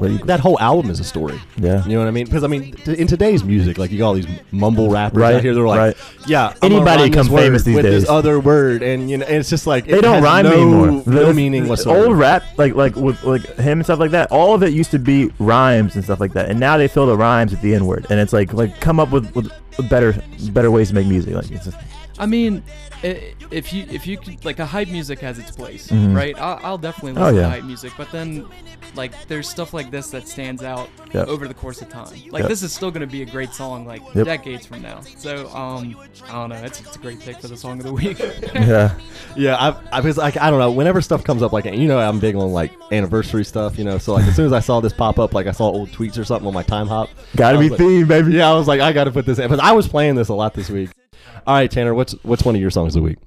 You- That whole album is a story. yeah. You know what I mean? Because I mean, t- in today's music, like you got all these mumble rappers Right, out here. They're like, right. yeah, I'm Anybody rhyme this famous these with days. This other word, and you know, and it's just like They it don't has rhyme no, anymore. No The- meaning whatsoever. Old rap, like like with like him and stuff like that. All of it used to be rhymes and stuff like that, and now they fill the rhymes with the N word, and it's like like come up with, with better better ways to make music. Like it's just, I mean, if you if you could, like a hype music has its place, Mhm. right? I'll, I'll definitely Oh, listen yeah. to hype music, but then like there's stuff like this that stands out Yep. over the course of time. Like Yep. this is still gonna be a great song like Yep. decades from now. So um, I don't know. It's, it's a great pick for the song of the week. yeah. Yeah, I, I was like, I don't know. Whenever stuff comes up, like you know, I'm big on like anniversary stuff. You know, so like as soon as I saw this pop up, like I saw old tweets or something on my time hop. Gotta be was like- themed, baby. Yeah, I was like, I got to put this in because I was playing this a lot this week. All right, Tanner, what's what's one of your songs of the week?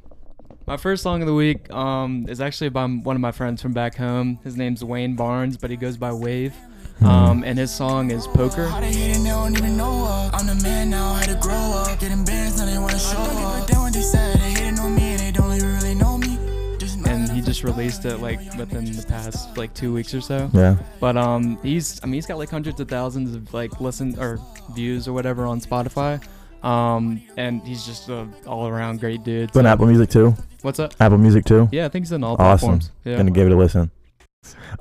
My first song of the week um, is actually by one of my friends from back home. His name's Wayne Barnes, but he goes by Wave. Um, and his song is Poker. How they hating, they don't even know her. I'm the man now, had to grow up. Getting bands, now they wanna show up. But then when they said they hating on me and they don't even really know me. Just know And that he just released it like within the past like two weeks or so. Yeah. But um, he's I mean he's got like hundreds of thousands of like listen or views or whatever on Spotify. Um, and he's just a all around great dude. It's on So- Apple Music too. What's up? Apple Music too. Yeah, I think he's on all Awesome. platforms. Yeah. Gonna give it a listen.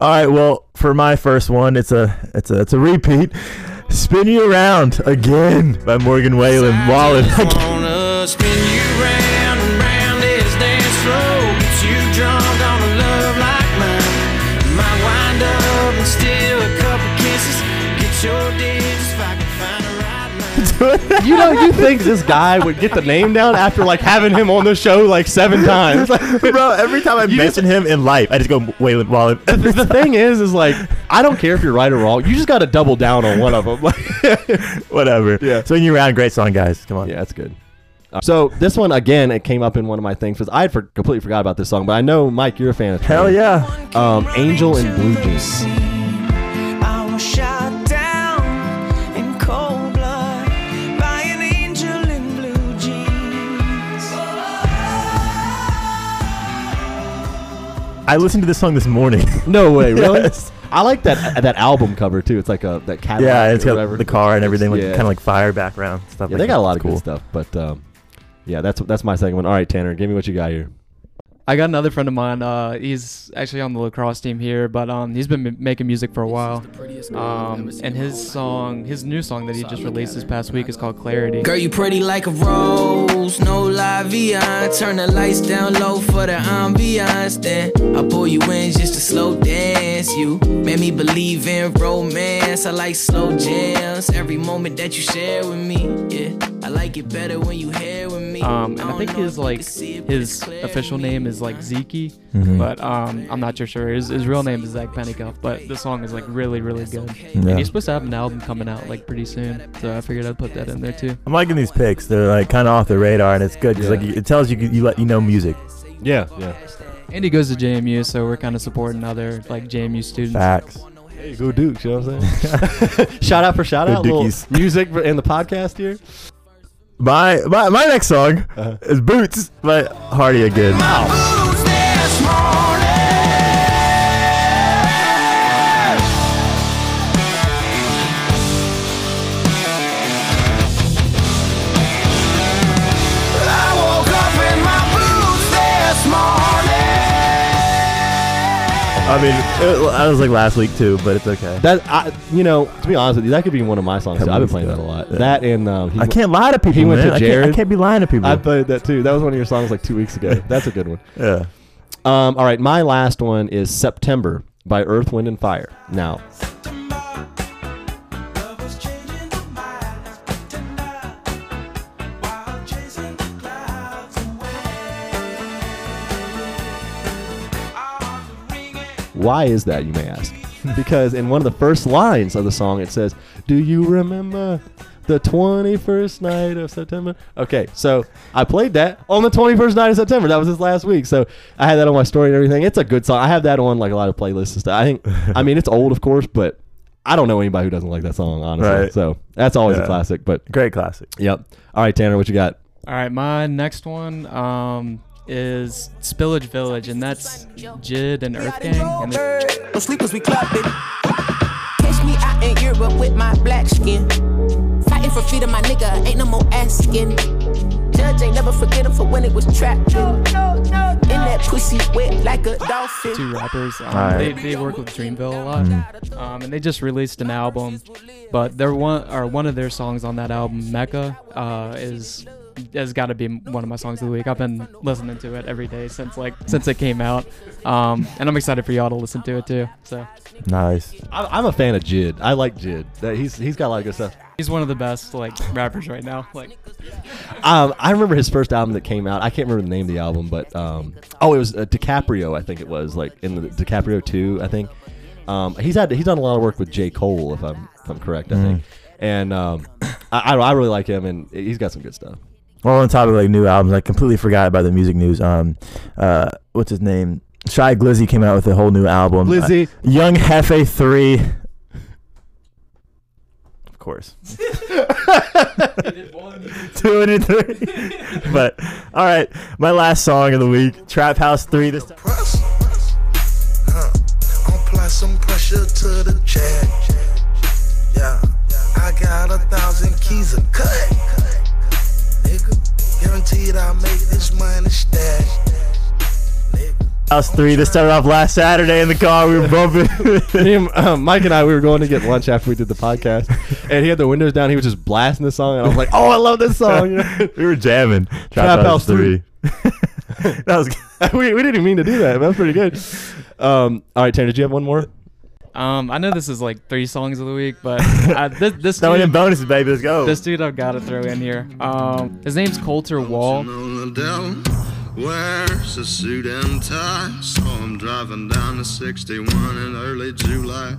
All right. Well, for my first one, it's a it's a it's a repeat. Spin you around again by Morgan Wallen. Wallen. You know, you think this guy would get the name down after like having him on the show like seven times? Bro, every time I You mention him in life, I just go Waylon Wallen. the, the thing is, is like I don't care if you're right or wrong. You just got to double down on one of them. Like, Whatever. Yeah. Spin you around. Great song, guys. Come on. yeah, that's good. Uh, So this one again, it came up in one of my things because I had for, completely forgot about this song, but I know Mike, you're a fan of. Hell yeah. Um, Angel in Blue Jeans. I listened to this song this morning. No way, really? Yes. I like that that album cover too. It's like a that Cadillac. yeah, it's got whatever. the car and everything, like Yeah. kind of like fire background stuff. Yeah, like they got that. a lot It's of good stuff, but um, yeah, that's that's my second one. All right, Tanner, give me what you got here. I got another friend of mine. Uh, he's actually on the lacrosse team here, but um, he's been m- making music for a while. Um, and his song, his new song that he just released this past week is called Clarity. Girl, you pretty like a rose, no la vie. Turn the lights down low for the ambiance. Then I pull you in just to slow dance. You made me believe in romance. I like slow jams. Every moment that you share with me, yeah. I like it better when you here with me. Um, and I think his like his official name is like Zeke, Mhm. but um, I'm not too sure. His, his real name is Zach Pennycuff, but the song is like really really good. Yeah. And he's supposed to have an album coming out like pretty soon, so I figured I'd put that in there too. I'm liking these picks. They're like kind of off the radar, and it's good because like it tells you you let you know music. Yeah, yeah. And he goes to JMU, so we're kind of supporting other like JMU students. Facts. Hey, go Dukes, you know what I'm saying? shout out for shout Go out, little music in the podcast here. My my my next song Uh-huh. is Boots by Hardy again. I mean, it, I was like last week too, but it's okay. That I, you know, to be honest with you, that could be one of my songs. Too. I've been playing that a lot. Yeah. That and um, he I can't lie to people. He went man. to I can't- Jared. I can't, be lying to people. I played that too. That was one of your songs like two weeks ago. That's a good one. yeah. Um, all right, my last one is September by Earth, Wind, and Fire. Now, why is that, you may ask? because in one of the first lines of the song, it says, Do you remember the 21st night of September? Okay, so I played that on the 21st night of September. That was this last week. So I had that on my story and everything. It's a good song. I have that on like a lot of playlists and stuff. I think, I mean, it's old, of course, but I don't know anybody who doesn't like that song, honestly. Right. So that's always a classic. But Great classic. yep. All right, Tanner, what you got? All right, my next one um, is Spillage Village, and that's Jid and Earth Gang. And they- sleepers, we clubbing. Catch me out in Europe with my black skin. Fighting for freedom, my nigga, ain't no more asking. Judge ain't never forget him for when it was trapped. In that pussy wet like a dolphin. two rappers. Um, Alright. they, they work with Dreamville a lot, um, and they just released an album. But their one or one of their songs on that album, Mecca, uh, is has got to be one of my songs of the week. I've been listening to it every day since like since it came out, um, and I'm excited for y'all to listen to it too. So Nice. I'm, I'm a fan of Jid. I like Jid. He's he's got a lot of good stuff. he's one of the best like rappers right now. Like Um, I remember his first album that came out. I can't remember the name of the album, but um, oh, it was uh, DiCaprio. I think it was like in the DiCaprio two. I think um, he's had he's done a lot of work with J Cole, if I'm if I'm correct. I think, and um, I, I I really like him, and he's got some good stuff. Well, on top of like new albums, I completely forgot about the music news. Um, uh, what's his name? Shy Glizzy came out with a whole new album. Glizzy. Uh, Young Jefe three. Of course. Two and three. but all right, my last song of the week, Trap House three. This time. Press. Huh. Apply some pressure to the chat. Yeah. I got a thousand keys a cut. Nigga. Guaranteed I'll make this money stack. Nigga. House three. This started off last Saturday in the car. We were bumping. Me and, um, Mike and I, we were going to get lunch after we did the podcast, and he had the windows down. He was just blasting the song, and I was like, "Oh, I love this song!" You know? we were jamming. Trap, Trap House, House three. that was. we, we didn't even mean to do that. but That was pretty good. Um, all right, Tanner, did you have one more? Um, I know this is like three songs of the week, but I, this this Throwing in dude, bonuses, baby. Let's go. this dude I've got to throw in here. Um, his name's Colter Wall. know the devil wears a suit and tie. Saw him driving down the 61 in early July.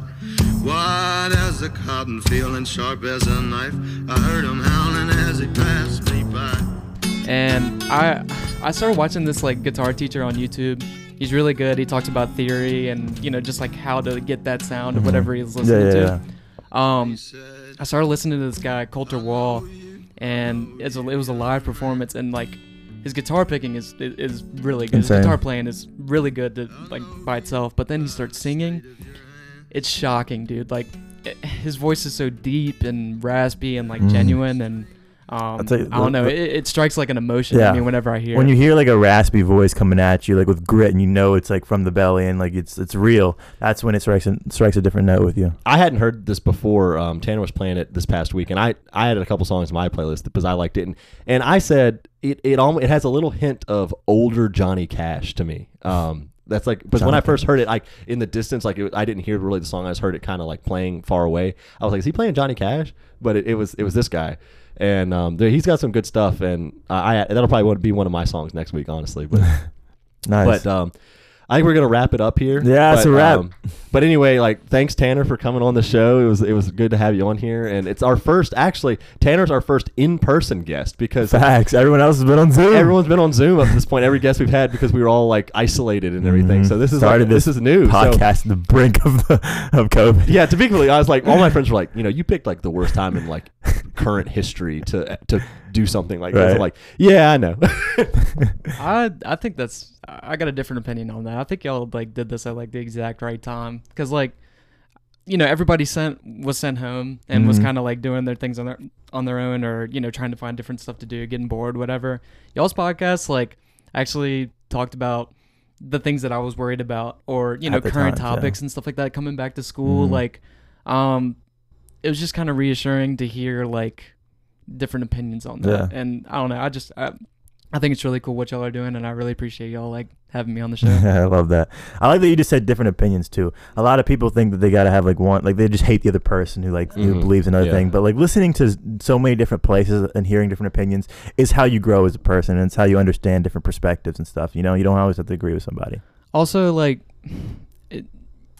White as a cotton field and sharp as a knife. I heard him howling as he passed me by. and I I started watching this like guitar teacher on YouTube. He's really good. He talks about theory and you know just like how to get that sound of whatever he's listening Mm-hmm. yeah, to. Um, I started listening to this guy Colter Wall, and a, it was a live performance and like his guitar picking is is really good. Insane. His guitar playing is really good to like by itself, but then he starts singing. It's shocking, dude. Like it, his voice is so deep and raspy and like Mhm. genuine and. Um, tell you, I don't know. the- It, it strikes like an emotion Yeah. in me whenever I hear. when you hear like a raspy voice coming at you, like with grit, and you know it's like from the belly and like it's it's real. That's when it strikes a, strikes a different note with you. I hadn't heard this before. Um, Tanner was playing it this past week, and I, I had a couple songs to my playlist because I liked it, and, and I said it it almost it has a little hint of older Johnny Cash to me. Um, that's like because when I first heard it, like in the distance, like it, I didn't hear really the song. I just heard it kind of like playing far away. I was like, is he playing Johnny Cash? But it, it was it was this guy, and um, there- he's got some good stuff. And I, I that'll probably be one of my songs next week, honestly. But Nice. but um, I think we're gonna wrap it up here. Yeah, it's a wrap. um, but anyway, like thanks Tanner for coming on the show. It was it was good to have you on here, and it's our first. Actually, Tanner's our first in person guest because Facts. Everyone else has been on Zoom. everyone's been on Zoom up to this point. Every guest we've had because we were all like isolated and everything. Mhm. So this is started like, this, is new. So- podcast at the brink of the, of COVID. yeah, to be completely honest, like all my friends were like, you know, you picked like the worst time in like current history to to do something like this. I'm like, yeah, I know. I I think that's I got a different opinion on that. I think y'all like did this at like the exact right time because like you know everybody sent was sent home and was Mhm. kind of like doing their things on their on their own or you know trying to find different stuff to do, getting bored, whatever. Y'all's podcast like actually talked about the things that I was worried about or you know current time, yeah. topics and stuff like that coming back to school Mhm. like um it was just kind of reassuring to hear like different opinions on that Yeah. and I don't know I just I, I think it's really cool what y'all are doing, and I really appreciate y'all like having me on the show. I love that. I like that you just said different opinions too. A lot of people think that they gotta have like one, like they just hate the other person who like who Mhm. believes another Yeah. thing. But like listening to so many different places and hearing different opinions is how you grow as a person, and it's how you understand different perspectives and stuff. You know, you don't always have to agree with somebody. Also, like, it,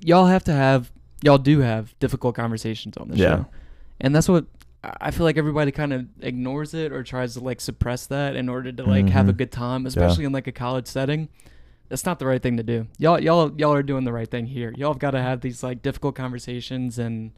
y'all have to have y'all do have difficult conversations on the Yeah. show, and that's what I I feel like everybody kind of ignores it or tries to like suppress that in order to like have a Mhm. good time, especially in like a college setting. That's not the right thing to do. Y'all, y'all, y'all are doing the right thing here. Y'all have got to have these like difficult conversations and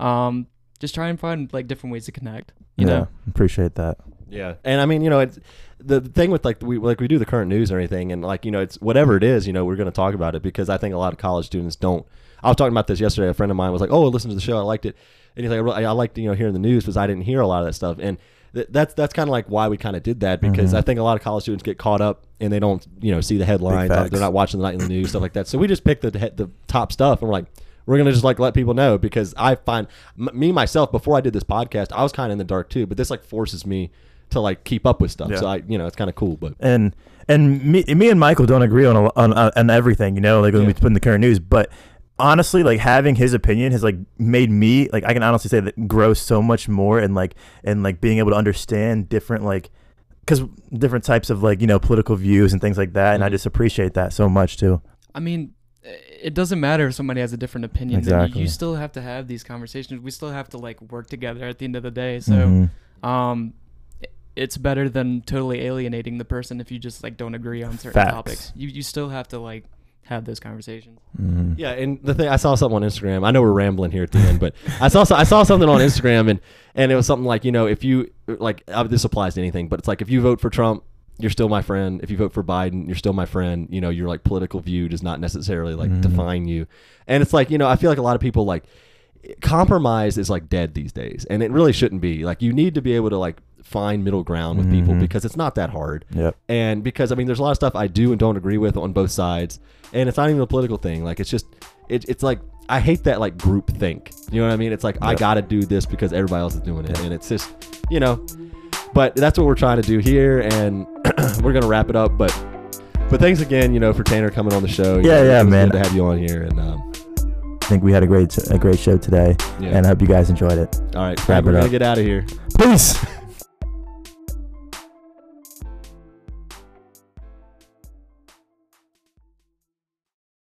um, just try and find like different ways to connect. You yeah, know, appreciate that. Yeah, and I mean, you know, it's the the thing with like we like we do the current news or anything, and like you know, it's whatever it is, you know, we're going to talk about it because I think a lot of college students don't. I was talking about this yesterday. A friend of mine was like, "Oh, listen to the show. I liked it," and he's like, "I, really- I liked you know hearing the news because I didn't hear a lot of that stuff." And th- that's that's kind of like why we kind of did that because Mhm. I think a lot of college students get caught up and they don't you know see the headlines. They're not watching the night in the news stuff like that. So we just picked the the, the top stuff and we're like. We're gonna just like let people know because I find m- me myself before I did this podcast I was kind of in the dark too, but this like forces me to like keep up with stuff. Yeah. So I, you know, it's kind of cool. But and and me, me and Michael don't agree on a, on on everything, you know, like when we Yeah. put in the current news. But honestly, like having his opinion has like made me like I can honestly say that grow so much more and like and like being able to understand different like because different types of like you know political views and things like that, and I just appreciate that so much too. I mean, it doesn't matter if somebody has a different opinion. than you. Exactly. You still have to have these conversations. We still have to like work together at the end of the day. So, Mhm. um, it's better than totally alienating the person if you just like don't agree on certain Facts. topics. You you still have to like have those conversations. Mhm. yeah, and the thing I saw something on Instagram. I know we're rambling here at the end, but I saw I saw something on Instagram and and it was something like you know if you like uh, this applies to anything, but it's like if you vote for Trump. You're still my friend. If you vote for Biden, you're still my friend. You know, your like political view does not necessarily like Mhm. define you. And it's like, you know, I feel like a lot of people like compromise is like dead these days and it really shouldn't be like you need to be able to like find middle ground with people Mhm. because it's not that hard. Yep. and because i mean there's a lot of stuff i do and don't agree with on both sides. And it's not even a political thing. Like it's just it, it's like i hate that like group think. You know what i mean? It's like i gotta do this because everybody else is doing it. And it's just you know but that's what we're trying to do here. And we're gonna wrap it up. But but thanks again you know for tanner coming on the show. You Yeah, know, yeah, man. good to have you on here. And um, I think we had a great a great show today, yeah. And I hope you guys enjoyed it. all right wrap we're it gonna up. get out of here. Peace.